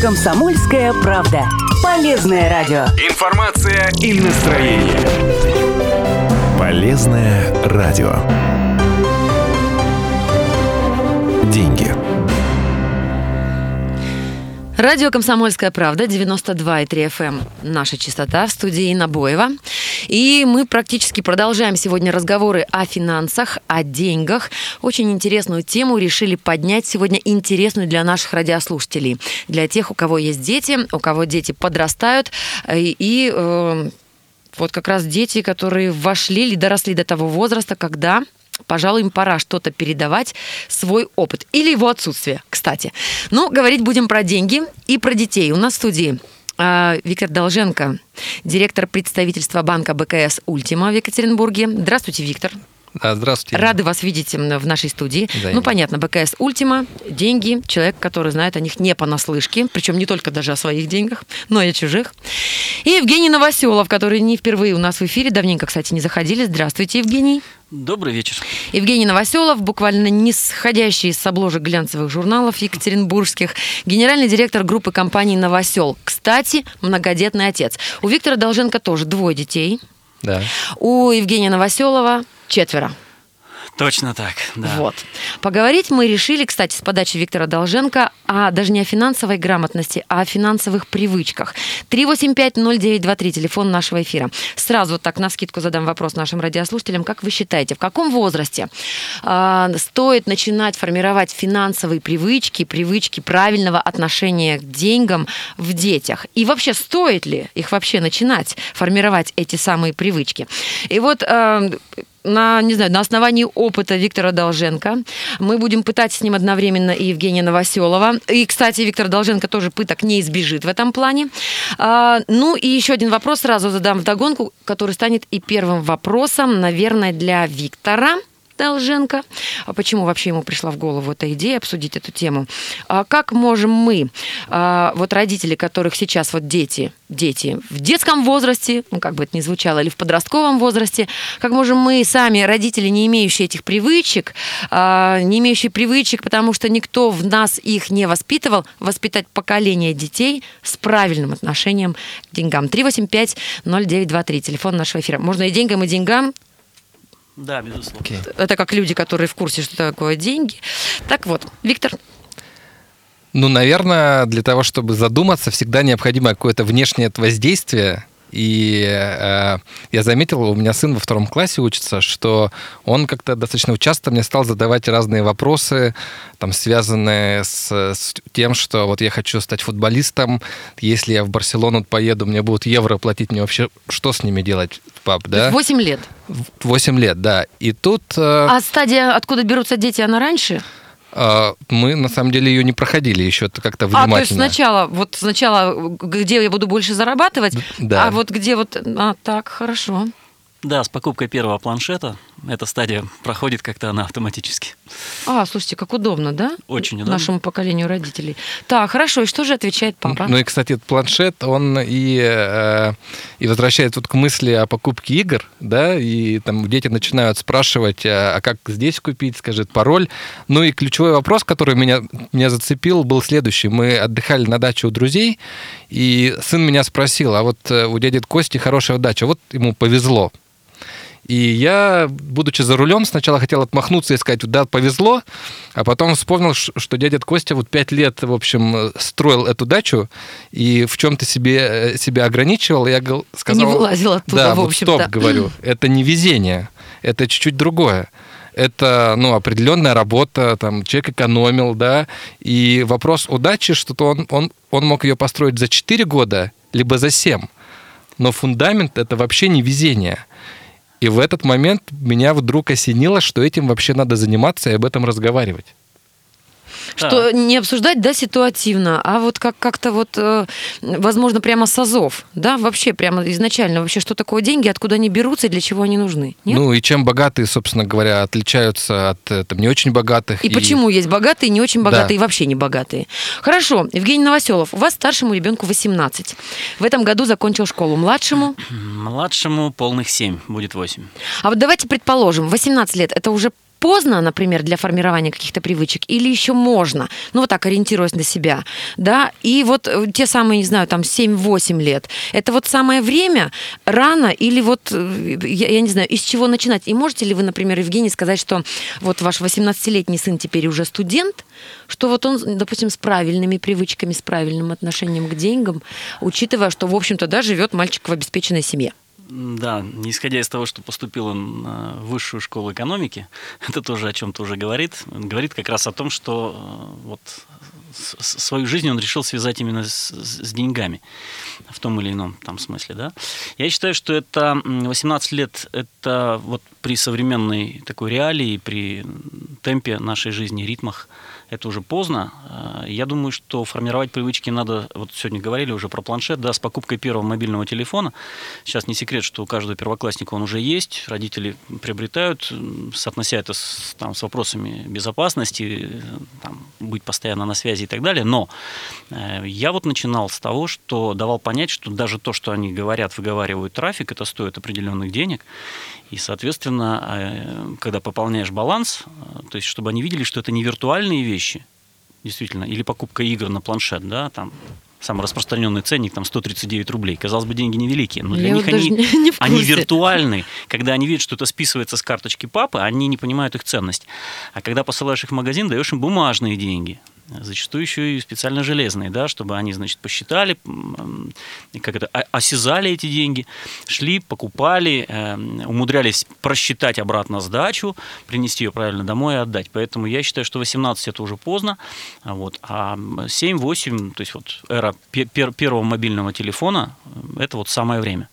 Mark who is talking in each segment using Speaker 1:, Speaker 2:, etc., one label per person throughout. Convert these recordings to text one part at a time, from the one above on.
Speaker 1: Комсомольская правда. Полезное радио.
Speaker 2: Информация и настроение.
Speaker 3: Полезное радио. Деньги.
Speaker 4: Радио «Комсомольская правда», 92,3 FM. Эм. Наша частота в студии Набоева. И мы практически продолжаем сегодня разговоры о финансах, о деньгах. Очень интересную тему решили поднять сегодня, интересную для наших радиослушателей. Для тех, у кого есть дети, у кого дети подрастают. И, и э, вот как раз дети, которые вошли или доросли до того возраста, когда пожалуй, им пора что-то передавать, свой опыт. Или его отсутствие, кстати. Ну, говорить будем про деньги и про детей. У нас в студии Виктор Долженко, директор представительства банка БКС «Ультима» в Екатеринбурге. Здравствуйте, Виктор.
Speaker 5: Да, здравствуйте.
Speaker 4: Рады вас видеть в нашей студии.
Speaker 5: Взаимно.
Speaker 4: Ну, понятно, БКС Ультима, деньги, человек, который знает о них не понаслышке, причем не только даже о своих деньгах, но и о чужих. И Евгений Новоселов, который не впервые у нас в эфире, давненько, кстати, не заходили. Здравствуйте, Евгений.
Speaker 6: Добрый вечер.
Speaker 4: Евгений Новоселов, буквально не сходящий с обложек глянцевых журналов екатеринбургских, генеральный директор группы компаний «Новосел». Кстати, многодетный отец. У Виктора Долженко тоже двое детей.
Speaker 5: Да.
Speaker 4: У Евгения Новоселова четверо.
Speaker 6: Точно так, да.
Speaker 4: Вот. Поговорить мы решили, кстати, с подачи Виктора Долженко, а даже не о финансовой грамотности, а о финансовых привычках. 385-0923, телефон нашего эфира. Сразу вот так на скидку задам вопрос нашим радиослушателям. Как вы считаете, в каком возрасте э, стоит начинать формировать финансовые привычки, привычки правильного отношения к деньгам в детях? И вообще, стоит ли их вообще начинать формировать эти самые привычки? И вот э, на, не знаю, на основании опыта Виктора Долженко. Мы будем пытать с ним одновременно и Евгения Новоселова. И, кстати, Виктор Долженко тоже пыток не избежит в этом плане. А, ну и еще один вопрос сразу задам вдогонку, который станет и первым вопросом, наверное, для Виктора. Долженко. А почему вообще ему пришла в голову эта идея обсудить эту тему? А как можем мы, а, вот родители, которых сейчас вот дети, дети в детском возрасте, ну как бы это ни звучало, или в подростковом возрасте, как можем мы сами, родители, не имеющие этих привычек, а, не имеющие привычек, потому что никто в нас их не воспитывал, воспитать поколение детей с правильным отношением к деньгам. 385-0923, телефон нашего эфира. Можно и деньгам, и деньгам
Speaker 6: Да, безусловно.
Speaker 5: Окей.
Speaker 4: это как люди, которые в курсе, что такое деньги. Так вот, Виктор,
Speaker 5: Ну, наверное, для того, чтобы задуматься, всегда необходимо какое-то внешнее воздействие. И э, я заметил, у меня сын во втором классе учится, что он как-то достаточно часто мне стал задавать разные вопросы, там, связанные с, с тем, что вот я хочу стать футболистом, если я в Барселону поеду, мне будут евро платить, мне вообще что с ними делать, пап, да?
Speaker 4: 8 лет.
Speaker 5: 8 лет, да. И тут... э,
Speaker 4: А стадия, откуда берутся дети, она раньше?
Speaker 5: А, Мы на самом деле ее не проходили еще это как-то
Speaker 4: А,
Speaker 5: внимательно.
Speaker 4: то есть сначала, вот сначала, где я буду больше зарабатывать,
Speaker 5: Да.
Speaker 4: а вот где вот, а, так, хорошо.
Speaker 6: Да, с покупкой первого планшета эта стадия проходит как-то она автоматически.
Speaker 4: А, слушайте, как удобно, да?
Speaker 6: Очень удобно.
Speaker 4: Нашему поколению родителей. Так, хорошо, и что же отвечает папа?
Speaker 5: Ну и, кстати, этот планшет, он и, э, и возвращает вот к мысли о покупке игр, да, и там дети начинают спрашивать, а, а как здесь купить, скажет пароль. Ну и ключевой вопрос, который меня, меня зацепил, был следующий. Мы отдыхали на даче у друзей, и сын меня спросил, а вот э, у дяди Кости хорошая дача, вот ему повезло. И я, будучи за рулем, сначала хотел отмахнуться и сказать, да, повезло, а потом вспомнил, что дядя Костя вот пять лет, в общем, э, строил эту дачу и в чем-то себе, э, себя ограничивал. Я сказал...
Speaker 4: не вылазил оттуда,
Speaker 5: да,
Speaker 4: в
Speaker 5: вот
Speaker 4: общем-то.
Speaker 5: стоп, говорю, это не везение, это чуть-чуть другое. Это, ну, определенная работа, там, человек экономил, да, и вопрос удачи, что-то он, он, он мог ее построить за 4 года, либо за 7. Но фундамент – это вообще не везение. И в этот момент меня вдруг осенило, что этим вообще надо заниматься и об этом разговаривать.
Speaker 4: Что не обсуждать, да, ситуативно, а вот как- как-то вот, э, возможно, прямо с азов, да, вообще прямо изначально, вообще, что такое деньги, откуда они берутся и для чего они нужны. Нет?
Speaker 5: Ну и чем богатые, собственно говоря, отличаются от э, там, не очень богатых.
Speaker 4: И, почему есть богатые, не очень
Speaker 5: Да.
Speaker 4: богатые и вообще не богатые? Хорошо, Евгений Новоселов, у вас старшему ребенку 18. В этом году закончил школу. Младшему?
Speaker 6: Младшему полных 7, будет 8.
Speaker 4: А вот давайте предположим, 18 лет это уже поздно, например, для формирования каких-то привычек, или еще можно, ну вот так ориентируясь на себя, да, и вот э, те самые, не знаю, там 7-8 лет, это вот самое время, рано, или вот, э, я, я не знаю, из чего начинать? И можете ли вы, например, Евгений, сказать, что вот ваш 18-летний сын теперь уже студент, что вот он, допустим, с правильными привычками, с правильным отношением к деньгам, учитывая, что, в общем-то, да, живет мальчик в обеспеченной семье?
Speaker 6: Да, исходя из того, что поступил он на высшую школу экономики, это тоже о чем-то уже говорит. Говорит как раз о том, что э, вот свою жизнь он решил связать именно с, с деньгами в том или ином там смысле, да. Я считаю, что это 18 лет, это вот при современной такой реалии, при темпе нашей жизни, ритмах, это уже поздно. А, я думаю, что формировать привычки надо, вот сегодня говорили уже про планшет, да, с покупкой первого мобильного телефона. Сейчас не секрет, что у каждого первоклассника он уже есть, родители приобретают, соотнося это с, там, с вопросами безопасности, там, быть постоянно на связи и так далее. Но э, я вот начинал с того, что давал понять, что даже то, что они говорят, выговаривают трафик, это стоит определенных денег. И, соответственно, э, когда пополняешь баланс, э, то есть чтобы они видели, что это не виртуальные вещи, действительно, или покупка игр на планшет, да, там самый распространенный ценник, там 139 рублей. Казалось бы, деньги невеликие, но для
Speaker 4: Я
Speaker 6: них
Speaker 4: вот
Speaker 6: они,
Speaker 4: не-
Speaker 6: они виртуальны. Когда они видят, что это списывается с карточки папы, они не понимают их ценность. А когда посылаешь их в магазин, даешь им бумажные деньги. Зачастую еще и специально железные, да, чтобы они, значит, посчитали, как это, о- осязали эти деньги, шли, покупали, э, умудрялись просчитать обратно сдачу, принести ее правильно домой и отдать. Поэтому я считаю, что 18 это уже поздно, а вот, а 7-8, то есть вот эра пе- пер- первого мобильного телефона, это вот самое время.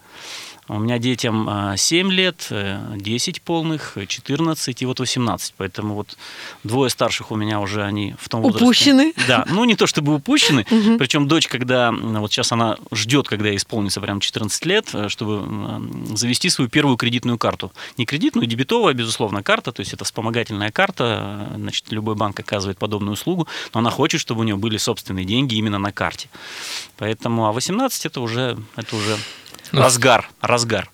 Speaker 6: У меня детям а, 7 лет, э, 10 полных, э, 14 и вот 18. Поэтому вот двое старших у меня уже они в том возрасте.
Speaker 4: Упущены.
Speaker 6: Да, ну не то чтобы упущены. Причем дочь, когда, вот сейчас она ждет, когда исполнится прям 14 лет, э, чтобы завести свою первую кредитную карту. Не кредитную, дебетовая, безусловно, карта, то есть это вспомогательная карта, э, значит, любой банк оказывает подобную услугу, но она хочет, чтобы у нее были собственные деньги именно на карте. Поэтому, а 18 это уже, это уже
Speaker 5: Ну,
Speaker 6: разгар, разгар.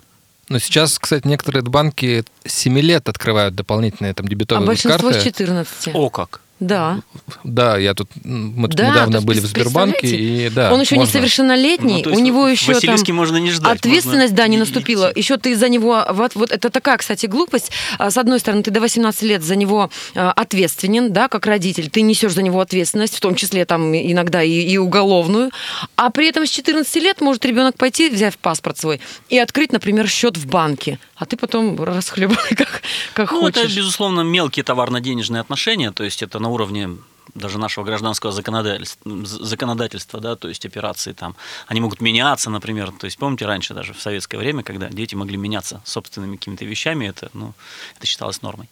Speaker 5: Но сейчас, кстати, некоторые банки 7 лет открывают дополнительные там
Speaker 4: А
Speaker 5: дебетовые
Speaker 4: большинство
Speaker 5: карты.
Speaker 4: с 14.
Speaker 6: О, как!
Speaker 4: Да.
Speaker 5: Да, я тут мы тут
Speaker 4: Да,
Speaker 5: недавно
Speaker 4: есть,
Speaker 5: были в Сбербанке и да.
Speaker 4: Он еще
Speaker 5: можно.
Speaker 4: несовершеннолетний,
Speaker 6: Ну,
Speaker 4: у него еще там
Speaker 6: можно не ждать.
Speaker 4: ответственность,
Speaker 6: можно
Speaker 4: да, не наступила.
Speaker 6: идти.
Speaker 4: Еще ты за него, вот, вот это такая, кстати, глупость. А, С одной стороны, ты до 18 лет за него а, ответственен, да, как родитель, ты несешь за него ответственность, в том числе там иногда и, и уголовную, а при этом с 14 лет может ребенок пойти, взяв паспорт свой, и открыть, например, счет в банке, а ты потом расхлебывай как, как
Speaker 6: Ну, это,
Speaker 4: хочешь.
Speaker 6: безусловно, мелкие товарно-денежные отношения, то есть это на równie даже нашего гражданского законодательства, законодательства, да, то есть операции там, они могут меняться, например, то есть помните раньше даже в советское время, когда дети могли меняться собственными какими-то вещами, это, ну, это считалось нормой.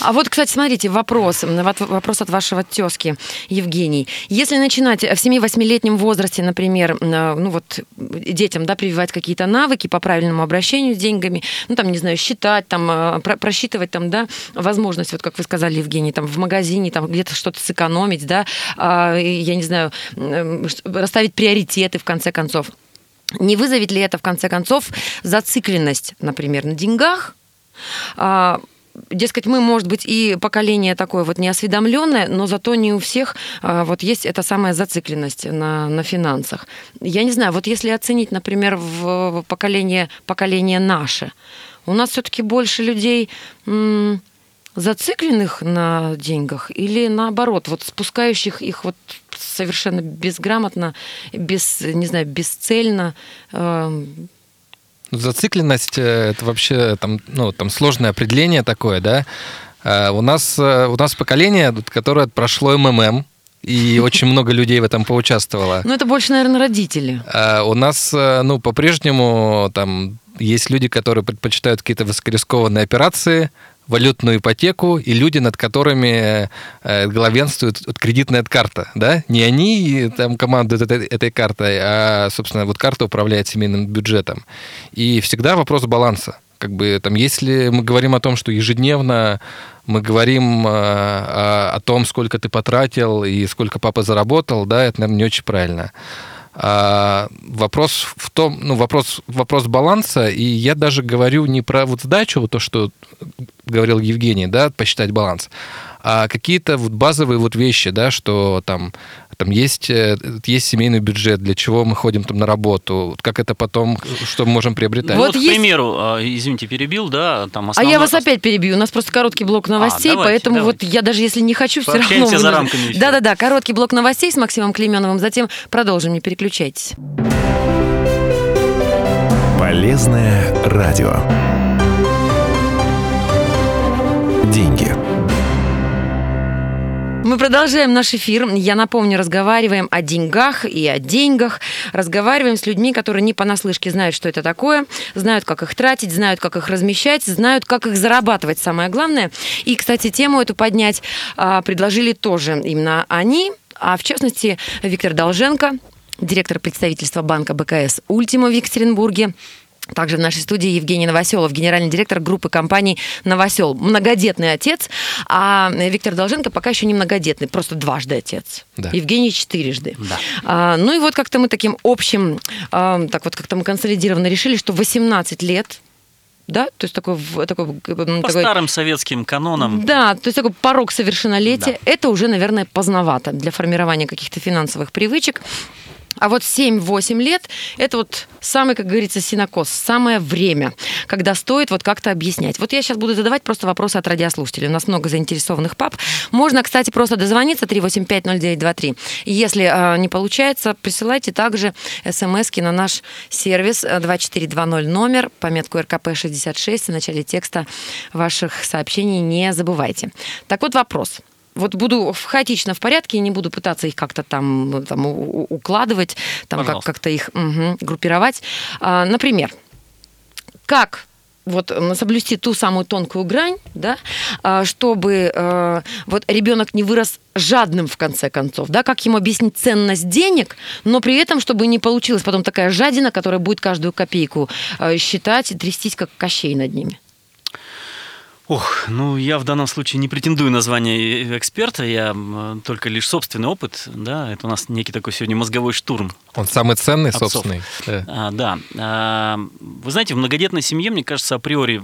Speaker 4: А вот, кстати, смотрите, вопрос, вопрос от вашего тезки, Евгений. Если начинать в 7-8-летнем возрасте, например, ну вот детям, да, прививать какие-то навыки по правильному обращению с деньгами, ну там, не знаю, считать, там, э, про- просчитывать, там, да, возможность, вот как вы сказали, Евгений, там, в магазине, там, где-то что-то сэкономить, да, а, я не знаю, расставить приоритеты, в конце концов. Не вызовет ли это, в конце концов, зацикленность, например, на деньгах, а, Дескать, мы, может быть, и поколение такое вот неосведомленное, но зато не у всех а, вот есть эта самая зацикленность на, на финансах. Я не знаю, вот если оценить, например, в поколение, поколение наше, у нас все-таки больше людей м, зацикленных на деньгах или наоборот, вот спускающих их вот совершенно безграмотно, без, не знаю, бесцельно, эм,
Speaker 5: Зацикленность э, это вообще там, ну, там сложное определение такое, да. А У нас, э, у нас поколение, которое прошло МММ, и очень много людей в этом поучаствовало.
Speaker 4: ну это больше, наверное, родители.
Speaker 5: А У нас, э, ну, по-прежнему там есть люди, которые предпочитают какие-то высокорискованные операции, валютную ипотеку и люди, над которыми э, главенствует кредитная карта, да? Не они там командуют этой, этой картой, а, собственно, вот карта управляет семейным бюджетом. И всегда вопрос баланса. Как бы там, если мы говорим о том, что ежедневно мы говорим э, о, о том, сколько ты потратил и сколько папа заработал, да, это, наверное, не очень правильно. А, вопрос в том, ну, вопрос, вопрос баланса, и я даже говорю не про вот сдачу, вот то, что говорил Евгений, да, посчитать баланс, а какие-то вот базовые вот вещи, да, что там там есть, э, есть семейный бюджет, для чего мы ходим там на работу, как это потом, что мы можем приобретать.
Speaker 6: Ну,
Speaker 4: Вот
Speaker 6: вот, к
Speaker 4: есть-
Speaker 6: примеру, а, извините, перебил, да, там
Speaker 4: А
Speaker 6: основной-
Speaker 4: я вас опять перебью. У нас просто короткий блок новостей,
Speaker 6: А, давайте,
Speaker 4: поэтому
Speaker 6: давайте.
Speaker 4: вот я даже если не хочу, все равно...
Speaker 6: За рамками.
Speaker 4: Да-да-да, короткий блок новостей с Максимом Клеменовым, затем продолжим, не переключайтесь.
Speaker 3: Полезное радио.
Speaker 4: Мы продолжаем наш эфир. Я напомню, разговариваем о деньгах и о деньгах. Разговариваем с людьми, которые не понаслышке знают, что это такое, знают, как их тратить, знают, как их размещать, знают, как их зарабатывать, самое главное. И, кстати, тему эту поднять а, предложили тоже именно они, а в частности Виктор Долженко, директор представительства банка БКС «Ультима» в Екатеринбурге, также в нашей студии Евгений Новоселов, генеральный директор группы компаний «Новосел». Многодетный отец, а Виктор Долженко пока еще не многодетный, просто дважды отец.
Speaker 5: Да.
Speaker 4: Евгений четырежды.
Speaker 6: Да.
Speaker 4: А, ну и вот как-то мы таким общим, а, так вот как-то мы консолидированно решили, что 18 лет, да, то есть такой, такой,
Speaker 6: По
Speaker 4: такой
Speaker 6: старым советским канонам.
Speaker 4: да, то есть такой порог совершеннолетия, это уже, наверное, поздновато для формирования каких-то финансовых привычек. А вот 7-8 лет – это вот самый, как говорится, синокос, самое время, когда стоит вот как-то объяснять. Вот я сейчас буду задавать просто вопросы от радиослушателей. У нас много заинтересованных пап. Можно, кстати, просто дозвониться 3850923. И Если э, не получается, присылайте также смс на наш сервис э, 2420 номер, пометку РКП-66 в начале текста ваших сообщений не забывайте. Так вот вопрос. Вот буду хаотично в порядке, не буду пытаться их как-то там, там укладывать, там как- как-то их мгм, группировать. А, например, как вот соблюсти ту самую тонкую грань, да, а, чтобы э, вот ребенок не вырос жадным в конце концов, да, как ему объяснить ценность денег, но при этом, чтобы не получилась потом такая жадина, которая будет каждую копейку э, считать и трястись, как Кощей над ними.
Speaker 6: Ох, ну я в данном случае не претендую на звание эксперта, я только лишь собственный опыт, да, это у нас некий такой сегодня мозговой штурм.
Speaker 5: Он самый ценный,
Speaker 6: Отцов.
Speaker 5: собственный. Да.
Speaker 6: А, да. А, вы знаете, в многодетной семье, мне кажется, априори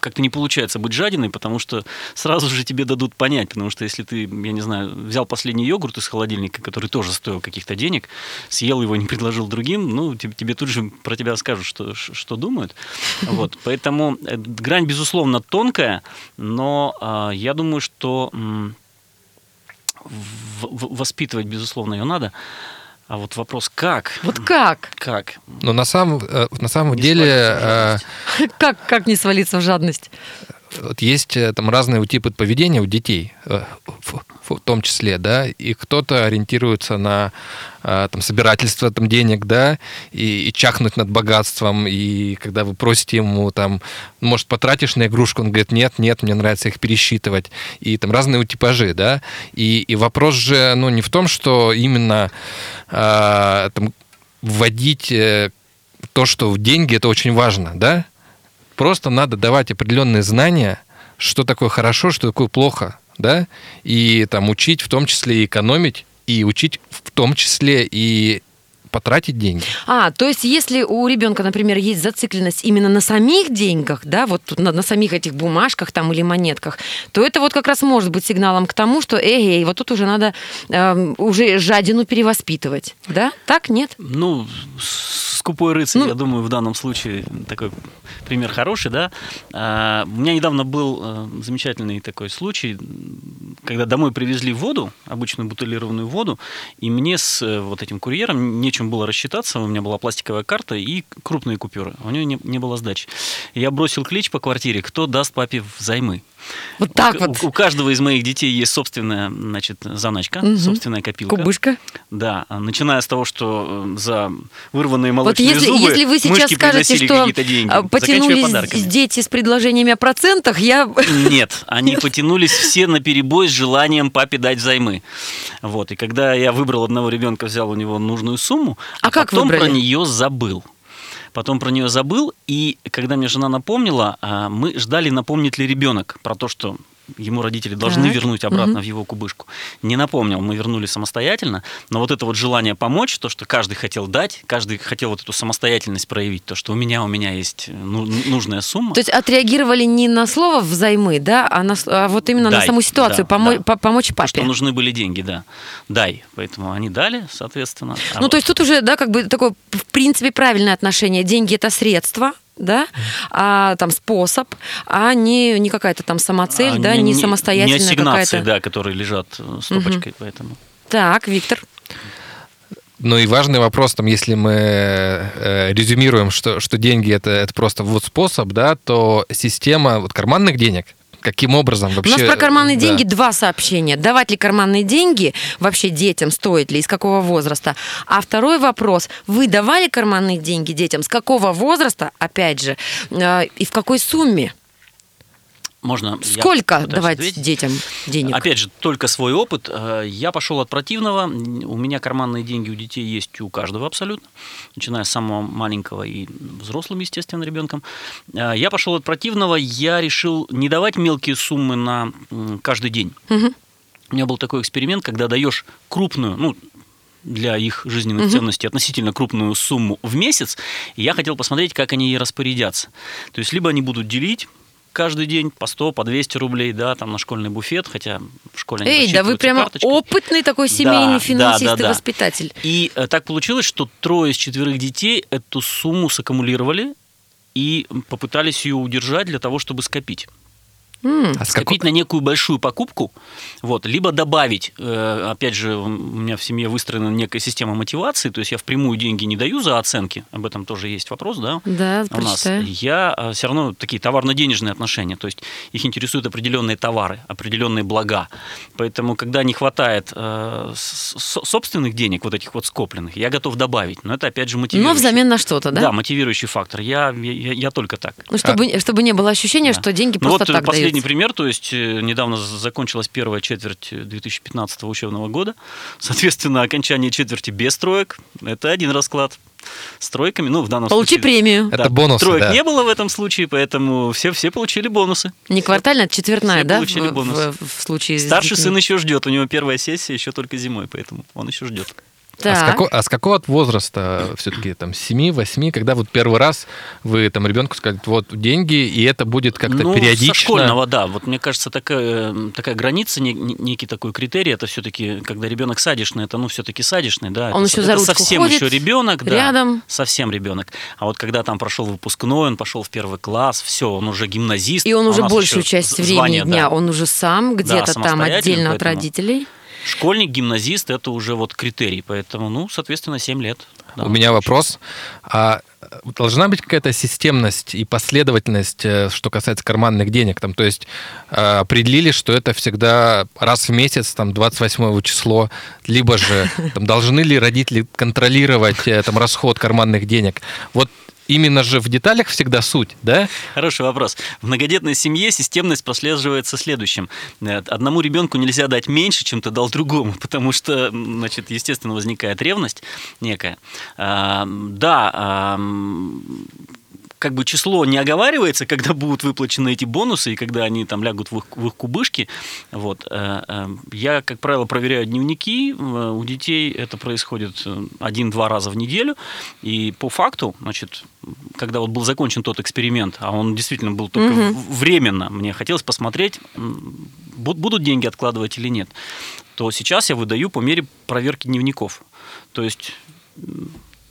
Speaker 6: как-то не получается быть жадиной, потому что сразу же тебе дадут понять, потому что если ты, я не знаю, взял последний йогурт из холодильника, который тоже стоил каких-то денег, съел его, не предложил другим, ну, тебе, тебе тут же про тебя скажут, что, что думают. Вот. Поэтому э, грань, безусловно, тонкая, но а, я думаю, что м, в- в- воспитывать, безусловно, ее надо. А вот вопрос, как?
Speaker 4: Вот как?
Speaker 6: Как?
Speaker 5: Но на самом, э, на самом
Speaker 6: Не
Speaker 5: деле э.
Speaker 4: Как, как не свалиться в жадность?
Speaker 5: Вот есть э, там разные типы поведения у детей, э, в, том числе, да, и кто-то ориентируется на э, там, собирательство там, денег, да, и, и чахнуть над богатством, и когда вы просите ему, там, может, потратишь на игрушку, он говорит, нет, нет, мне нравится их пересчитывать, и там разные типажи, да, и, и вопрос же, ну, не в том, что именно э, там, вводить э, то, что в деньги, это очень важно, да, Просто надо давать определенные знания, что такое хорошо, что такое плохо, да, и там учить в том числе и экономить, и учить в том числе и потратить деньги.
Speaker 4: А, то есть если у ребенка, например, есть зацикленность именно на самих деньгах, да, вот тут на, на самих этих бумажках там или монетках, то это вот как раз может быть сигналом к тому, что эй, вот тут уже надо эм, уже жадину перевоспитывать, да? Так, нет?
Speaker 6: Ну, скупой рыцарь,
Speaker 4: Ну-
Speaker 6: я думаю, в данном случае такой пример хороший, да. А, У меня недавно был э, замечательный такой случай, когда домой привезли воду, обычную бутылированную воду, и мне с э, вот этим курьером нечем было рассчитаться, у меня была пластиковая карта и крупные купюры, у него не, не было сдачи. Я бросил клич по квартире, кто даст папе взаймы.
Speaker 4: Вот так
Speaker 6: у,
Speaker 4: вот.
Speaker 6: у- у каждого из моих детей есть собственная, значит, заначка,
Speaker 4: Мгм.
Speaker 6: собственная копилка.
Speaker 4: Кубышка.
Speaker 6: Да, а начиная с того, что э, за вырванные молочные
Speaker 4: если,
Speaker 6: зубы
Speaker 4: если вы сейчас скажете, что а, потянулись дети с предложениями о процентах, я...
Speaker 6: Нет, они потянулись все на перебой с желанием папе дать взаймы. Вот, и когда я выбрал одного ребенка, взял у него нужную сумму,
Speaker 4: А
Speaker 6: а,
Speaker 4: как
Speaker 6: потом
Speaker 4: выбрали?
Speaker 6: про нее забыл. Потом про нее забыл, и когда мне жена напомнила, а, мы ждали, напомнит ли ребенок про то, что ему родители должны
Speaker 4: Так.
Speaker 6: вернуть обратно
Speaker 4: Мгм.
Speaker 6: в его кубышку. Не напомнил, мы вернули самостоятельно, но вот это вот желание помочь, то, что каждый хотел дать, каждый хотел вот эту самостоятельность проявить, то, что у меня, у меня есть ну, нужная сумма.
Speaker 4: То есть отреагировали не на слово взаймы, да, а, на, а вот именно на
Speaker 6: Дай,
Speaker 4: саму ситуацию,
Speaker 6: да,
Speaker 4: помо-
Speaker 6: да.
Speaker 4: по- помочь
Speaker 6: То,
Speaker 4: папе.
Speaker 6: что нужны были деньги, да. Дай. Поэтому они дали, соответственно. А
Speaker 4: Ну,
Speaker 6: вот-
Speaker 4: то есть тут уже, да, как бы такое, в принципе, правильное отношение. Деньги это средство, да, а там способ, а не, не какая-то там самоцель,
Speaker 6: а,
Speaker 4: да, не, самостоятельная
Speaker 6: Не ассигнации,
Speaker 4: какая-то.
Speaker 6: да, которые лежат э, стопочкой, поэтому.
Speaker 4: Так, Виктор.
Speaker 5: Ну и важный вопрос, там, если мы э, резюмируем, что, что деньги это, это просто вот способ, да, то система вот, карманных денег, каким образом вообще...
Speaker 4: У нас про карманные
Speaker 5: да.
Speaker 4: деньги два сообщения. Давать ли карманные деньги вообще детям, стоит ли, из какого возраста? А второй вопрос. Вы давали карманные деньги детям? С какого возраста, опять же, э, и в какой сумме?
Speaker 6: Можно
Speaker 4: Сколько давать
Speaker 6: ответить?
Speaker 4: детям денег?
Speaker 6: Опять же, только свой опыт. Э, Я пошел от противного. У меня карманные деньги у детей есть у каждого абсолютно, начиная с самого маленького и взрослым, естественно, ребенком. Э, Я пошел от противного. Я решил не давать мелкие суммы на каждый день.
Speaker 4: Мгм.
Speaker 6: У меня был такой эксперимент, когда даешь крупную, ну, для их жизненных
Speaker 4: Мгм.
Speaker 6: ценностей относительно крупную сумму в месяц, и я хотел посмотреть, как они ей распорядятся. То есть, либо они будут делить каждый день по 100, по 200 рублей, да, там на школьный буфет, хотя в школе
Speaker 4: Эй, да вы прямо
Speaker 6: карточкой.
Speaker 4: опытный такой
Speaker 6: Да,
Speaker 4: семейный
Speaker 6: да,
Speaker 4: финансист
Speaker 6: да,
Speaker 4: и
Speaker 6: да.
Speaker 4: воспитатель.
Speaker 6: И э, так получилось, что трое из четверых детей эту сумму саккумулировали и попытались ее удержать для того, чтобы скопить.
Speaker 4: М.
Speaker 5: А
Speaker 6: скопить
Speaker 5: какой-
Speaker 6: на некую большую покупку, вот, либо добавить, э, опять же, у меня в семье выстроена некая система мотивации, то есть я впрямую деньги не даю за оценки, об этом тоже есть вопрос, да,
Speaker 4: Да,
Speaker 6: у нас. Я все равно такие товарно-денежные отношения, то есть их интересуют определенные товары, определенные блага. Поэтому, когда не хватает э, собственных денег, вот этих вот скопленных, я готов добавить. Но это, опять же,
Speaker 4: Но
Speaker 6: мотивирующий.
Speaker 4: взамен на что-то, да?
Speaker 6: Да, мотивирующий фактор. Я, я, я только так.
Speaker 4: Ну, чтобы, чтобы не было ощущения,
Speaker 6: Да.
Speaker 4: что деньги
Speaker 6: Ну
Speaker 4: просто
Speaker 6: вот э,
Speaker 4: так
Speaker 6: последний
Speaker 4: даются.
Speaker 6: пример, то есть э, недавно закончилась первая четверть э, 2015 учебного года. Соответственно, окончание четверти без троек – это один расклад. С тройками, ну, в данном
Speaker 4: Получи
Speaker 6: случае...
Speaker 4: премию.
Speaker 5: Это бонусы,
Speaker 6: Троек
Speaker 5: да.
Speaker 6: не было в этом случае, поэтому все, все получили бонусы.
Speaker 4: Не квартальная, а четвертная,
Speaker 6: Все
Speaker 4: да?
Speaker 6: получили
Speaker 4: в,
Speaker 6: бонус.
Speaker 4: в- в случае
Speaker 6: Старший сын еще ждет, у него первая сессия еще только зимой, поэтому он еще ждет.
Speaker 5: А с,
Speaker 4: Так.
Speaker 5: какого, а с какого от возраста все-таки там 7-8, когда вот первый раз вы там ребенку сказали, вот деньги, и это будет как-то
Speaker 6: ну,
Speaker 5: периодично?
Speaker 6: Со школьного, да. Вот мне кажется, такая, такая граница, не- не- некий такой критерий, это все-таки, когда ребенок садишный, это ну все-таки садишный, да.
Speaker 4: Он
Speaker 6: это,
Speaker 4: еще
Speaker 6: с-
Speaker 4: за
Speaker 6: это
Speaker 4: ручку
Speaker 6: совсем
Speaker 4: ходит,
Speaker 6: еще ребенок, да.
Speaker 4: рядом.
Speaker 6: Совсем ребенок. А вот когда там прошел выпускной, он пошел в первый класс, все, он уже гимназист.
Speaker 4: И он
Speaker 6: а
Speaker 4: уже большую часть времени
Speaker 6: звание,
Speaker 4: дня,
Speaker 6: да.
Speaker 4: он уже сам где-то там
Speaker 6: самостоятельно,
Speaker 4: отдельно от
Speaker 6: поэтому-
Speaker 4: родителей.
Speaker 6: Школьник, гимназист, это уже вот критерий, поэтому, ну, соответственно, 7 лет. да.
Speaker 5: У меня вопрос. А должна быть какая-то системность и последовательность, э, что касается карманных денег? Там, то есть э, определили, что это всегда раз в месяц, там, 28 число, либо же там, должны ли родители контролировать э, там, расход карманных денег? Вот именно же в деталях всегда суть, да?
Speaker 6: Хороший вопрос. В многодетной семье системность прослеживается следующим. Э, Одному ребенку нельзя дать меньше, чем ты дал другому, потому что, значит, естественно, возникает ревность некая. А, Да, как бы число не оговаривается, когда будут выплачены эти бонусы и когда они там лягут в их, в их кубышки. Вот. э, э, Я, как правило, проверяю дневники. Э, У детей это происходит один-два раза в неделю. И по факту, значит, когда вот был закончен тот эксперимент, а он действительно был только в- временно, мне хотелось посмотреть, будут деньги откладывать или нет, то сейчас я выдаю по мере проверки дневников. То есть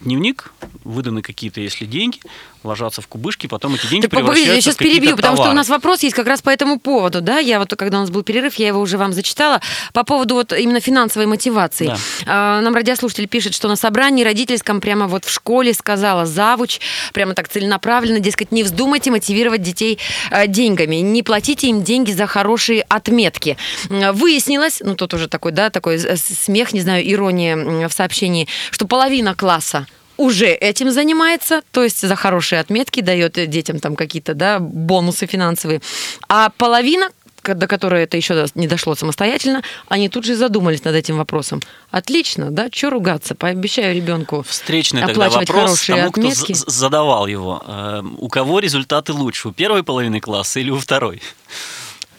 Speaker 6: дневник, выданы какие-то, если деньги, ложатся в кубышки, потом эти деньги
Speaker 4: Так, погодите, я
Speaker 6: превращаются
Speaker 4: сейчас перебью, потому что у
Speaker 6: товары.
Speaker 4: нас вопрос есть как раз по этому поводу, да, я вот, когда у нас был перерыв, я его уже вам зачитала, по поводу вот именно финансовой мотивации.
Speaker 6: Да.
Speaker 4: А, Нам радиослушатель пишет, что на собрании родительском прямо вот в школе сказала завуч, прямо так целенаправленно, дескать, не вздумайте мотивировать детей э, деньгами, не платите им деньги за хорошие отметки. Выяснилось, ну тут уже такой, да, такой смех, не знаю, ирония в сообщении, что половина класса уже этим занимается, то есть за хорошие отметки дает детям там какие-то да, бонусы финансовые. А половина, до которой это еще не дошло самостоятельно, они тут же задумались над этим вопросом. Отлично, да, что ругаться? Пообещаю ребенку
Speaker 6: Встречный тогда вопрос тому, кто
Speaker 4: отметки.
Speaker 6: задавал его. Э, У кого результаты лучше, у первой половины класса или у второй?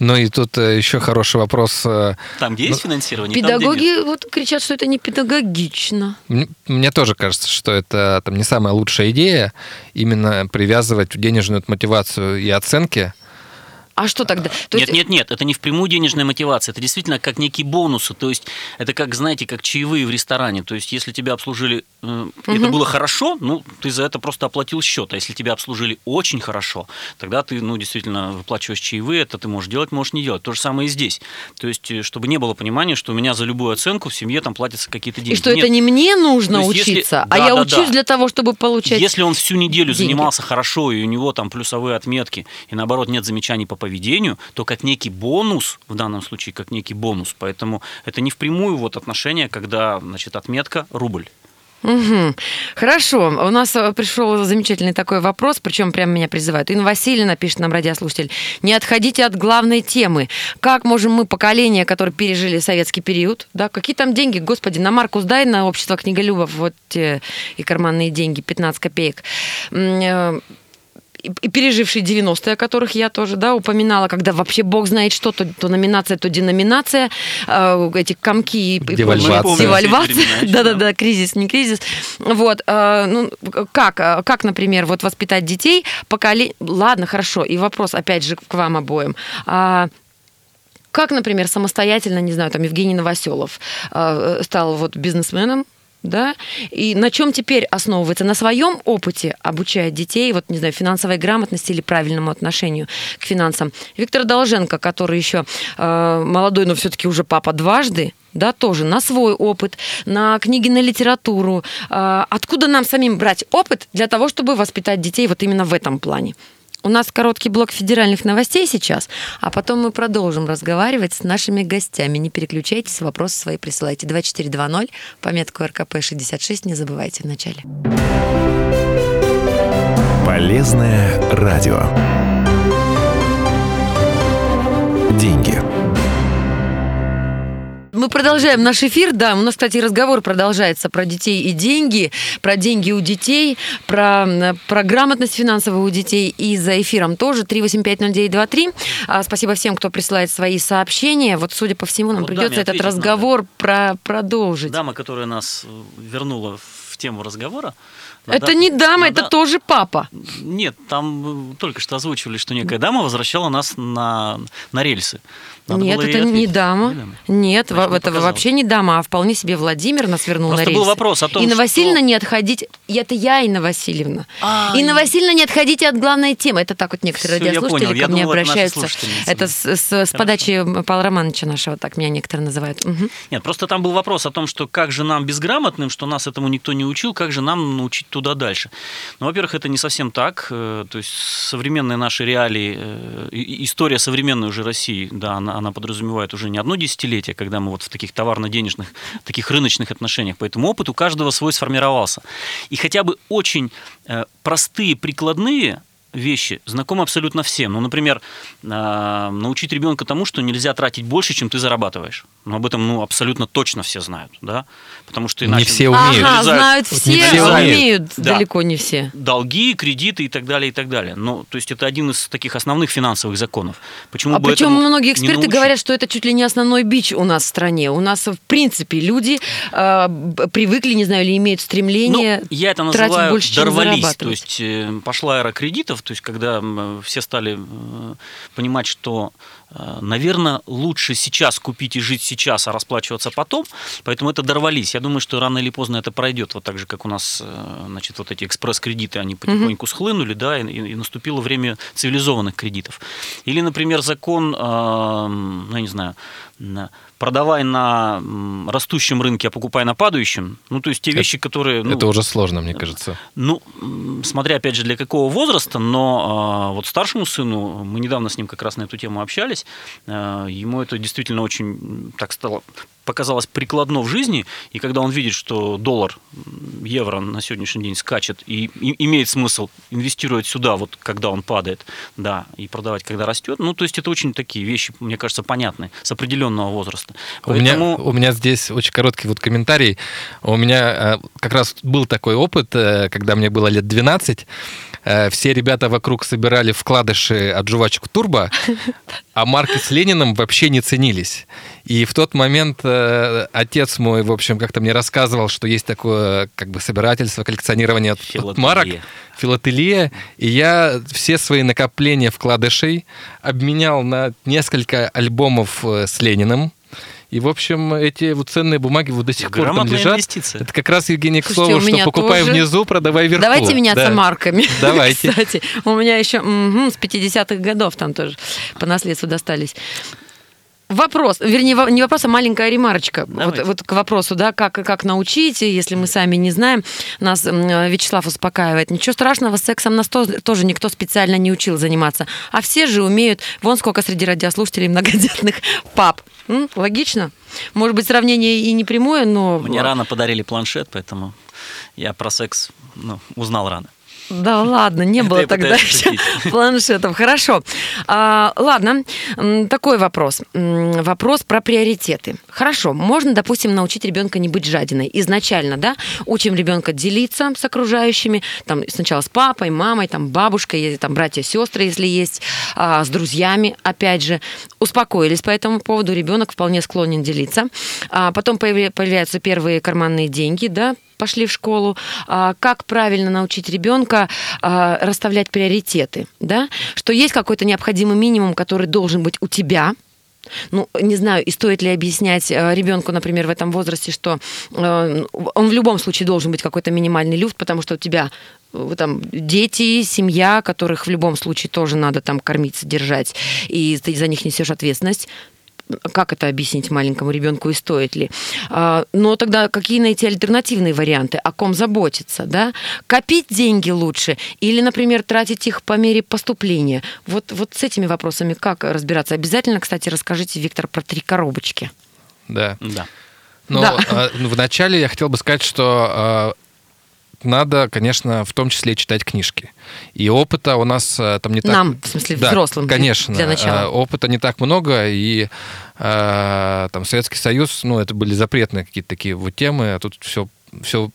Speaker 5: Ну и тут э, еще хороший вопрос. э,
Speaker 6: Там, где есть финансирование, там, где нет.
Speaker 4: Педагоги вот кричат, что это не педагогично.
Speaker 5: М- Мне тоже кажется, что это там не самая лучшая идея именно привязывать денежную мотивацию и оценки.
Speaker 4: А что тогда? То
Speaker 6: нет,
Speaker 4: есть-
Speaker 6: нет, нет, это не впрямую денежная мотивация, это действительно как некие бонусы, то есть это как, знаете, как чаевые в ресторане, то есть если тебя обслужили, э, это было хорошо, ну, ты за это просто оплатил счет, а если тебя обслужили очень хорошо, тогда ты, ну, действительно выплачиваешь чаевые, это ты можешь делать, можешь не делать. То же самое и здесь. То есть, э, чтобы не было понимания, что у меня за любую оценку в семье там платятся какие-то деньги.
Speaker 4: И что
Speaker 6: Нет.
Speaker 4: это не мне нужно
Speaker 6: есть если-
Speaker 4: учиться, а
Speaker 6: Да,
Speaker 4: я
Speaker 6: да,
Speaker 4: учусь
Speaker 6: да.
Speaker 4: для того, чтобы получать...
Speaker 6: Если он всю неделю
Speaker 4: деньги.
Speaker 6: занимался хорошо, и у него там плюсовые отметки, и наоборот нет замечаний по поведению, то как некий бонус, в данном случае как некий бонус, поэтому это не впрямую вот отношение, когда, значит, отметка рубль.
Speaker 4: Мгм. Хорошо. У нас э, пришел замечательный такой вопрос, причем прямо меня призывают. Инна Васильевна, пишет нам радиослушатель, не отходите от главной темы. Как можем мы, поколение, которое пережили советский период, да, какие там деньги, господи, на Маркус дай, на общество книголюбов, вот те и карманные деньги, 15 копеек. Пережившие 90-е, о которых я тоже да, упоминала, когда вообще бог знает что, то, то номинация, то деноминация, э, эти комки и
Speaker 5: Девальвация.
Speaker 4: Да-да-да,
Speaker 6: да.
Speaker 4: кризис, не кризис. Вот, э, ну, как, э, как, например, вот воспитать детей, поколе... Ладно, хорошо, и вопрос, опять же, к вам обоим. А, как, например, самостоятельно, не знаю, там Евгений Новоселов э, стал вот бизнесменом, да, и на чем теперь основывается? На своем опыте обучая детей, вот, не знаю, финансовой грамотности или правильному отношению к финансам. Виктор Долженко, который еще э, молодой, но все-таки уже папа дважды, да, тоже на свой опыт, на книги, на литературу. Э, откуда нам самим брать опыт для того, чтобы воспитать детей вот именно в этом плане? У нас короткий блок федеральных новостей сейчас, а потом мы продолжим разговаривать с нашими гостями. Не переключайтесь, вопросы свои присылайте. 2420, пометку РКП-66 не забывайте в начале.
Speaker 3: Полезное радио. Деньги.
Speaker 4: Мы продолжаем наш эфир. Да, у нас, кстати, разговор продолжается про детей и деньги, про деньги у детей, про, про грамотность финансовую у детей. И за эфиром тоже 3850923. А, Спасибо всем, кто присылает свои сообщения. Вот, судя по всему, нам
Speaker 6: Вот
Speaker 4: придется этот разговор про продолжить.
Speaker 6: Дама, которая нас э, вернула в тему разговора.
Speaker 4: Это
Speaker 6: надо-
Speaker 4: не дама, это
Speaker 6: надо-
Speaker 4: тоже папа.
Speaker 6: Нет, там э, только что озвучивали, что некая дама возвращала нас на, на рельсы. Надо
Speaker 4: Нет, это не дама.
Speaker 6: Не дама.
Speaker 4: Нет,
Speaker 6: Значит, не
Speaker 4: это
Speaker 6: показалось.
Speaker 4: вообще не дама, а вполне себе Владимир нас вернул
Speaker 6: Просто
Speaker 4: на
Speaker 6: был
Speaker 4: рельсы.
Speaker 6: вопрос о том,
Speaker 4: Инна
Speaker 6: что-
Speaker 4: Васильевна не отходить... Это я, Инна Васильевна.
Speaker 6: А,
Speaker 4: Инна
Speaker 6: и-
Speaker 4: Васильевна, не отходите от главной темы. Это так вот некоторые
Speaker 6: Всё, я
Speaker 4: радиослушатели ко мне
Speaker 6: думал, это наша
Speaker 4: обращаются. Это
Speaker 6: да.
Speaker 4: с, с- с подачи Павла Романовича нашего, так меня некоторые называют. Мгм.
Speaker 6: Нет, просто там был вопрос о том, что как же нам безграмотным, что нас этому никто не учил, как же нам научить туда дальше. Ну, во-первых, это не совсем так. э, То есть современные наши реалии, э, история современной уже России, да, она, она подразумевает уже не одно десятилетие, когда мы вот в таких товарно-денежных, таких рыночных отношениях. Поэтому опыт у каждого свой сформировался. И хотя бы очень э, простые, прикладные вещи знакомы абсолютно всем. Ну, например, научить ребенка тому, что нельзя тратить больше, чем ты зарабатываешь. Но об этом ну, абсолютно точно все знают, да? Потому что
Speaker 5: Не
Speaker 6: иначе
Speaker 5: все умеют.
Speaker 4: Ага, знают все,
Speaker 5: не все умеют.
Speaker 4: умеют
Speaker 6: Да.
Speaker 4: далеко не все.
Speaker 6: долги, кредиты и так далее, и так далее. Ну, то есть это один из таких основных финансовых законов. Почему
Speaker 4: А
Speaker 6: бы
Speaker 4: причем многие
Speaker 6: не
Speaker 4: эксперты говорят, что это чуть ли не основной бич у нас в стране. У нас, в принципе, люди э, привыкли, не знаю, или имеют стремление
Speaker 6: Ну, я это
Speaker 4: тратить
Speaker 6: называю
Speaker 4: больше, чем
Speaker 6: дорвались. То есть э, пошла эра кредитов, то есть когда все стали э, понимать, что, наверное, лучше сейчас купить и жить сейчас, а расплачиваться потом. Поэтому это дорвались. Я думаю, что рано или поздно это пройдет. Вот так же, как у нас, э, значит, вот эти экспресс-кредиты, они потихоньку схлынули, да, и, и наступило время цивилизованных кредитов. Или, например, закон, ну, я не знаю, на- продавай на растущем рынке, а покупай на падающем. Ну, то есть те вещи, которые... ну,
Speaker 5: Это уже сложно, мне кажется.
Speaker 6: ну, смотря опять же для какого возраста, но а, вот старшему сыну, мы недавно с ним как раз на эту тему общались, а, ему это действительно очень так стало показалось прикладно в жизни, и когда он видит, что доллар, евро на сегодняшний день скачет, и, и имеет смысл инвестировать сюда, вот когда он падает, да, и продавать, когда растет, ну, то есть это очень такие вещи, мне кажется, понятные, с определенного возраста.
Speaker 5: У меня,
Speaker 6: Поэтому-
Speaker 5: у меня здесь очень короткий вот комментарий. У меня э, как раз был такой опыт, э, когда мне было лет 12. Э, все ребята вокруг собирали вкладыши от жвачек Турбо, а марки с Лениным вообще не ценились. И в тот момент э, отец мой, в общем, как-то мне рассказывал, что есть такое как бы собирательство, коллекционирование от
Speaker 6: Филателия.
Speaker 5: марок, филателия. И я все свои накопления вкладышей обменял на несколько альбомов э, с Лениным. И, в общем, эти вот ценные бумаги вот до сих пор там
Speaker 6: Грамотная
Speaker 5: лежат.
Speaker 6: инвестиция.
Speaker 5: Это как раз, Евгений, к
Speaker 4: Слушайте,
Speaker 5: слову, что покупай
Speaker 4: тоже.
Speaker 5: внизу, продавай вверху.
Speaker 4: Давайте меняться
Speaker 5: Да.
Speaker 4: марками.
Speaker 5: Давайте.
Speaker 4: Кстати, у меня еще мгм, с 50-х годов там тоже по наследству достались. Вопрос, вернее, не вопрос, а маленькая ремарочка. Вот,
Speaker 6: Давайте.
Speaker 4: вот к вопросу, да, как, как научить, если мы сами не знаем. Нас Вячеслав успокаивает. Ничего страшного, сексом нас то- тоже никто специально не учил заниматься. А все же умеют. Вон сколько среди радиослушателей многодетных пап. М, логично? Может быть, сравнение и не прямое, но...
Speaker 6: Мне рано подарили планшет, поэтому я про секс ну, узнал рано.
Speaker 4: Да ладно, не было тогда еще планшетов. Хорошо. А, ладно, такой вопрос. Вопрос про приоритеты. Хорошо, можно, допустим, научить ребенка не быть жадиной. Изначально, да, учим ребенка делиться с окружающими, там сначала с папой, мамой, там бабушкой, или там братья, сестры, если есть, а, с друзьями, опять же. Успокоились по этому поводу, ребенок вполне склонен делиться. А, потом появля- появляются первые карманные деньги, да, пошли в школу, а, как правильно научить ребенка а, расставлять приоритеты, да, что есть какой-то необходимый минимум, который должен быть у тебя, ну, не знаю, и стоит ли объяснять э, ребенку, например, в этом возрасте, что он в любом случае должен быть какой-то минимальный люфт, потому что у тебя э, там дети, семья, которых в любом случае тоже надо там кормить, содержать, и ты за них несешь ответственность как это объяснить маленькому ребенку и стоит ли. А, Но тогда какие найти альтернативные варианты? О ком заботиться? Да? Копить деньги лучше или, например, тратить их по мере поступления? Вот, вот с этими вопросами как разбираться? Обязательно, кстати, расскажите, Виктор, про три коробочки.
Speaker 5: Да.
Speaker 6: Да.
Speaker 5: Но
Speaker 4: Да.
Speaker 5: э, вначале я хотел бы сказать, что э, надо, конечно, в том числе читать книжки. И опыта у нас э, там не так...
Speaker 4: Нам, в смысле,
Speaker 5: Да,
Speaker 4: взрослым,
Speaker 5: конечно.
Speaker 4: для начала.
Speaker 5: Э, Опыта не так много, и э, там Советский Союз, ну, это были запретные какие-то такие вот темы, а тут все, все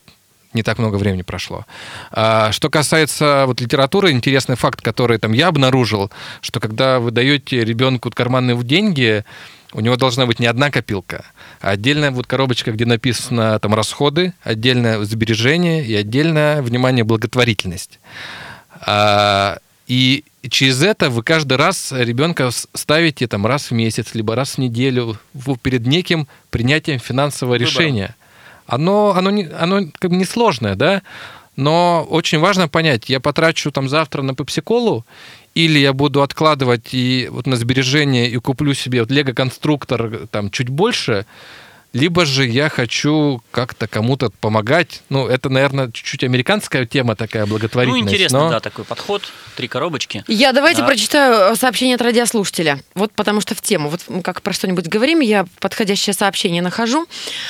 Speaker 5: не так много времени прошло. А, Что касается вот литературы, интересный факт, который там я обнаружил, что когда вы даете ребенку карманные деньги, у него должна быть не одна копилка, а отдельная вот коробочка, где написано там расходы, отдельное сбережение и отдельное внимание благотворительность. А, И через это вы каждый раз ребенка ставите там раз в месяц, либо раз в неделю перед неким принятием финансового решения. Оно, оно, не, оно как бы несложное, да, но очень важно понять, я потрачу там завтра на пепсиколу, или я буду откладывать и вот на сбережение и куплю себе вот лего-конструктор там чуть больше, либо же я хочу как-то кому-то помогать. Ну, это, наверное, чуть-чуть американская тема такая,
Speaker 6: Ну,
Speaker 5: благотворительность.
Speaker 6: интересно,
Speaker 5: но-
Speaker 6: да, такой подход. Три коробочки.
Speaker 4: Я давайте
Speaker 6: Да.
Speaker 4: прочитаю э, сообщение от радиослушателя. Вот потому что в тему. Вот мы как про что-нибудь говорим, я подходящее сообщение нахожу.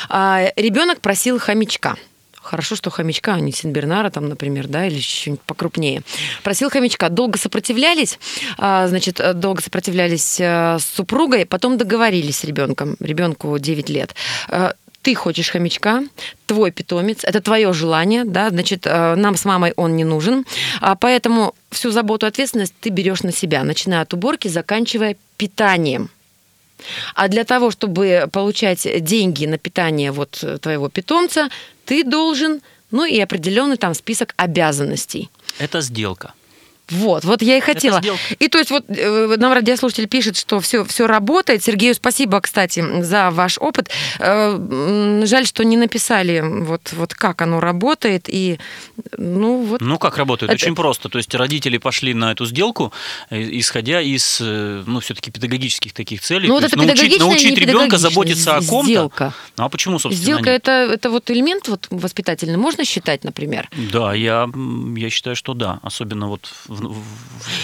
Speaker 4: А, ребенок просил хомячка. Хорошо, что хомячка, а не Синбернара, там, например, да, или что-нибудь покрупнее. Просил хомячка. Долго сопротивлялись, а, значит, э, долго сопротивлялись э, с супругой, потом договорились с ребенком. Ребенку 9 лет. Э, Ты хочешь хомячка, твой питомец, это твое желание, да, значит, нам с мамой он не нужен, а поэтому всю заботу, ответственность ты берешь на себя, начиная от уборки, заканчивая питанием. А для того, чтобы получать деньги на питание вот э, твоего питомца, ты должен, ну и определенный там список обязанностей.
Speaker 6: Это сделка.
Speaker 4: Вот, вот я и хотела. И то есть вот э, нам радиослушатель пишет, что все, все работает. Сергею спасибо, кстати, за ваш опыт. Э, Жаль, что не написали вот, вот как оно работает. И, ну, вот
Speaker 6: Ну, как работает?
Speaker 4: Это-
Speaker 6: Очень просто. То есть родители пошли на эту сделку, э, исходя из, ну, все-таки педагогических таких целей.
Speaker 4: Ну, вот это
Speaker 6: научить, научить ребенка заботиться о ком-то.
Speaker 4: сделка.
Speaker 6: Ну, а почему, собственно,
Speaker 4: Сделка
Speaker 6: нет?
Speaker 4: это, это вот элемент вот воспитательный, можно считать, например?
Speaker 6: Да, я, я считаю, что да. Особенно вот в, в-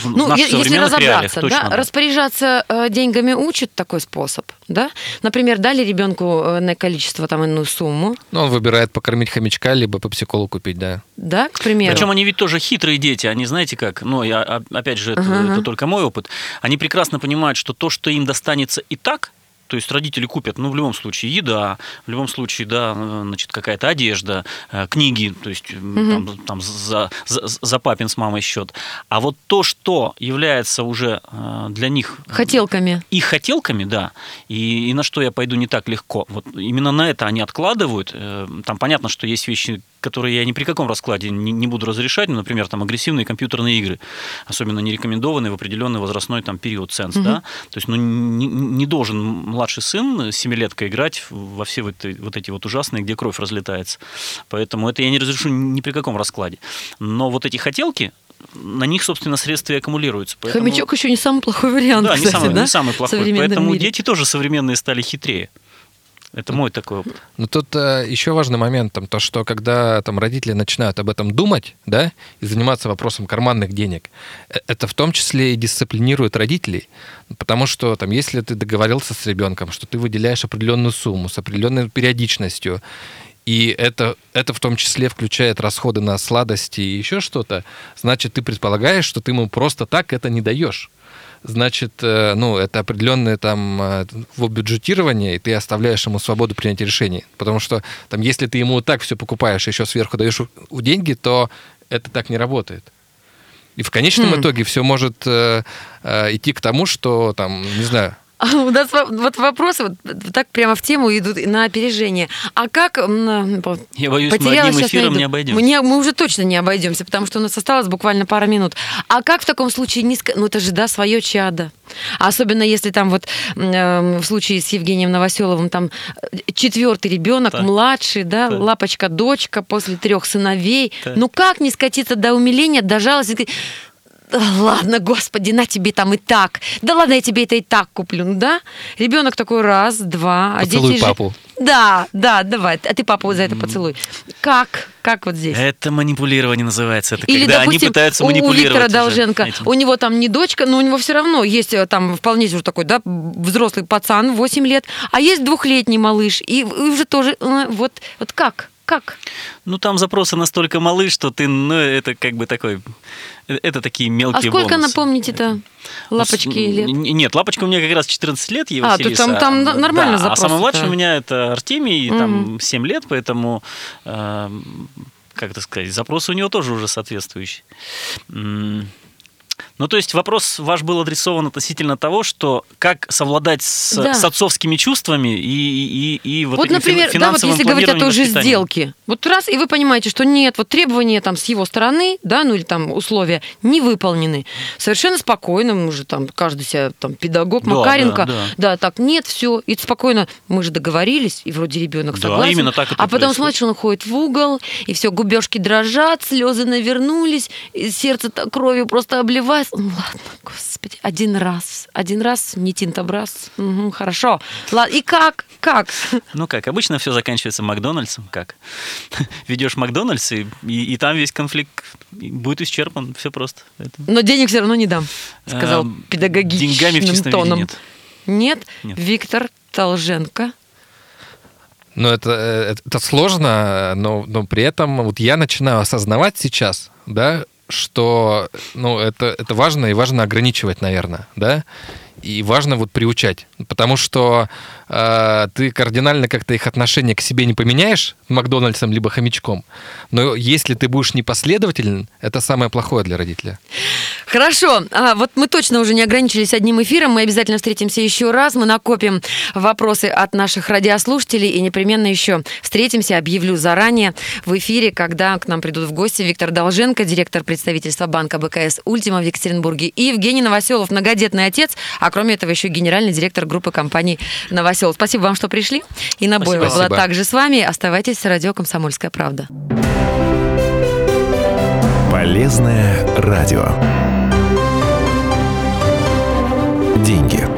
Speaker 6: в
Speaker 4: Ну,
Speaker 6: наших
Speaker 4: е- если
Speaker 6: современных реалиях
Speaker 4: разобраться,
Speaker 6: точно.
Speaker 4: да,
Speaker 6: да.
Speaker 4: распоряжаться э, деньгами учат такой способ, да? Например, дали ребенку э, на количество там иную сумму,
Speaker 5: Ну, он выбирает покормить хомячка, либо пепсиколу купить, да.
Speaker 4: да, к примеру.
Speaker 6: Причем они ведь тоже хитрые дети, они знаете как, ну, я, а- опять же, это,
Speaker 4: ага.
Speaker 6: это только мой опыт, они прекрасно понимают, что то, что им достанется и так, То есть родители купят, ну, в любом случае, еда, в любом случае, да, э, значит, какая-то одежда, э, книги, то есть м, там, там за, за, за папин с мамой счет. А вот то, что является уже э, для них
Speaker 4: Хотелками.
Speaker 6: их хотелками, да, и, и на что я пойду не так легко. Вот именно на это они откладывают. Там понятно, что есть вещи, которые я ни при каком раскладе не, не буду разрешать, ну, например, там агрессивные компьютерные игры, особенно не рекомендованные в определенный возрастной там период ценз, да, то есть, ну, не, не должен младший сын семилетка играть во все вот, эти- вот эти вот ужасные, где кровь разлетается. Поэтому это я не разрешу ни при каком раскладе. Но вот эти хотелки, на них, собственно, средства и аккумулируются. Поэтому-
Speaker 4: Хомячок еще не самый плохой вариант,
Speaker 6: да,
Speaker 4: кстати,
Speaker 6: не самый,
Speaker 4: да?
Speaker 6: не самый плохой. Поэтому
Speaker 4: мире.
Speaker 6: дети тоже современные стали хитрее. Это мой такой опыт.
Speaker 5: Но тут э, еще важный момент, там, то, что когда там, родители начинают об этом думать, да, и заниматься вопросом карманных денег, э, это в том числе и дисциплинирует родителей. Потому что там, если ты договорился с ребенком, что ты выделяешь определенную сумму с определенной периодичностью, и это, это в том числе включает расходы на сладости и еще что-то, значит, ты предполагаешь, что ты ему просто так это не даешь. Значит, э, ну, это определенное там э, его бюджетирование, и ты оставляешь ему свободу принятия решений. Потому что там, если ты ему так все покупаешь, еще сверху даешь у- деньги, то это так не работает. И в конечном
Speaker 4: Хм.
Speaker 5: итоге все может э, э, идти к тому, что там, не знаю,
Speaker 4: у нас во- вот вопросы вот так прямо в тему идут на опережение. А как...
Speaker 6: Я боюсь, мы одним эфиром не обойдемся.
Speaker 4: Мы, мы уже точно не обойдемся, потому что у нас осталось буквально пара минут. А как в таком случае ска- Ну, это же, да, свое чадо. А Особенно если там вот э, в случае с Евгением Новоселовым там э, четвертый ребенок,
Speaker 6: Так.
Speaker 4: младший, да,
Speaker 6: Так.
Speaker 4: лапочка, дочка после трех сыновей.
Speaker 6: Так.
Speaker 4: Ну как не скатиться до умиления, до жалости? Сказать, «Да ладно, господи, на тебе там и так. Да ладно, я тебе это и так куплю. Ну да? Ребенок такой раз, два. А
Speaker 5: Поцелуй
Speaker 4: дети же-
Speaker 5: папу.
Speaker 4: Да, да, давай. А ты папу за это поцелуй. Как? Как вот здесь?
Speaker 6: Это манипулирование называется. Это
Speaker 4: Или,
Speaker 6: когда они
Speaker 4: допустим,
Speaker 6: пытаются
Speaker 4: у
Speaker 6: манипулировать.
Speaker 4: Виктора
Speaker 6: уже
Speaker 4: Долженко,
Speaker 6: этим.
Speaker 4: у него там не дочка, но у него все равно есть э, там вполне уже такой, да, взрослый пацан, 8 лет, а есть двухлетний малыш, и, и уже тоже, э, вот, вот как? Как?
Speaker 6: Ну, там запросы настолько малы, что ты, ну, это как бы такой... Это такие
Speaker 4: А
Speaker 6: мелкие
Speaker 4: сколько,
Speaker 6: бонусы.
Speaker 4: напомните-то, лапочки
Speaker 6: Ну, с-
Speaker 4: лет?
Speaker 6: Нет, лапочка у меня как раз 14 лет, ей
Speaker 4: А, то там- там
Speaker 6: Да,
Speaker 4: нормально
Speaker 6: А
Speaker 4: запросы-то.
Speaker 6: самый младший у меня это Артемий,
Speaker 4: Мгм.
Speaker 6: там 7 лет, поэтому, э, как это сказать, запросы у него тоже уже соответствующие. Ну, то есть вопрос ваш был адресован относительно того, что как совладать с,
Speaker 4: Да.
Speaker 6: с отцовскими чувствами и, и, и вот,
Speaker 4: Вот, например, да, вот если говорить о той же сделке, вот раз, и вы понимаете, что нет, вот требования там с его стороны, да, ну или там условия не выполнены, совершенно спокойно, мы же там, каждый себя там педагог,
Speaker 6: Да,
Speaker 4: Макаренко,
Speaker 6: да,
Speaker 4: да, так, нет, все, и спокойно, мы же договорились, и вроде ребенок
Speaker 6: Да,
Speaker 4: согласен,
Speaker 6: именно так это
Speaker 4: а потом
Speaker 6: происходит.
Speaker 4: смотришь, он уходит в угол, и все, губежки дрожат, слезы навернулись, сердце кровью просто обливается. Ну, ладно, господи, один раз, один раз, не тинтобраз, Мгм, хорошо. Ладно, и как, как?
Speaker 6: Ну как, обычно все заканчивается Макдональдсом. Как? Ведешь Макдональдс, и, и, и там весь конфликт будет исчерпан. Все просто. Это-
Speaker 4: Но денег все равно не дам, сказал
Speaker 6: Эм,
Speaker 4: педагогичным
Speaker 6: деньгами в чистом виде
Speaker 4: тоном.
Speaker 6: нет.
Speaker 4: Нет?
Speaker 6: Нет.
Speaker 4: Виктор Толженко.
Speaker 5: Ну, это, э, это сложно, но, но при этом вот я начинаю осознавать сейчас, да, что ну, это, это важно, и важно ограничивать, наверное, да, и важно вот приучать, потому что э, ты кардинально как-то их отношение к себе не поменяешь Макдональдсом либо хомячком, но если ты будешь непоследователен, это самое плохое для родителя.
Speaker 4: Хорошо, а, вот мы точно уже не ограничились одним эфиром, мы обязательно встретимся еще раз, мы накопим вопросы от наших радиослушателей и непременно еще встретимся, объявлю заранее в эфире, когда к нам придут в гости Виктор Долженко, директор представительства банка БКС «Ультима» в Екатеринбурге, и Евгений Новоселов, многодетный отец, а кроме этого еще генеральный директор группы компаний «Новоселов». Спасибо вам, что пришли. Инна
Speaker 6: Спасибо.
Speaker 4: Боева была также с вами. Оставайтесь с радио «Комсомольская правда».
Speaker 3: Полезное радио. Деньги.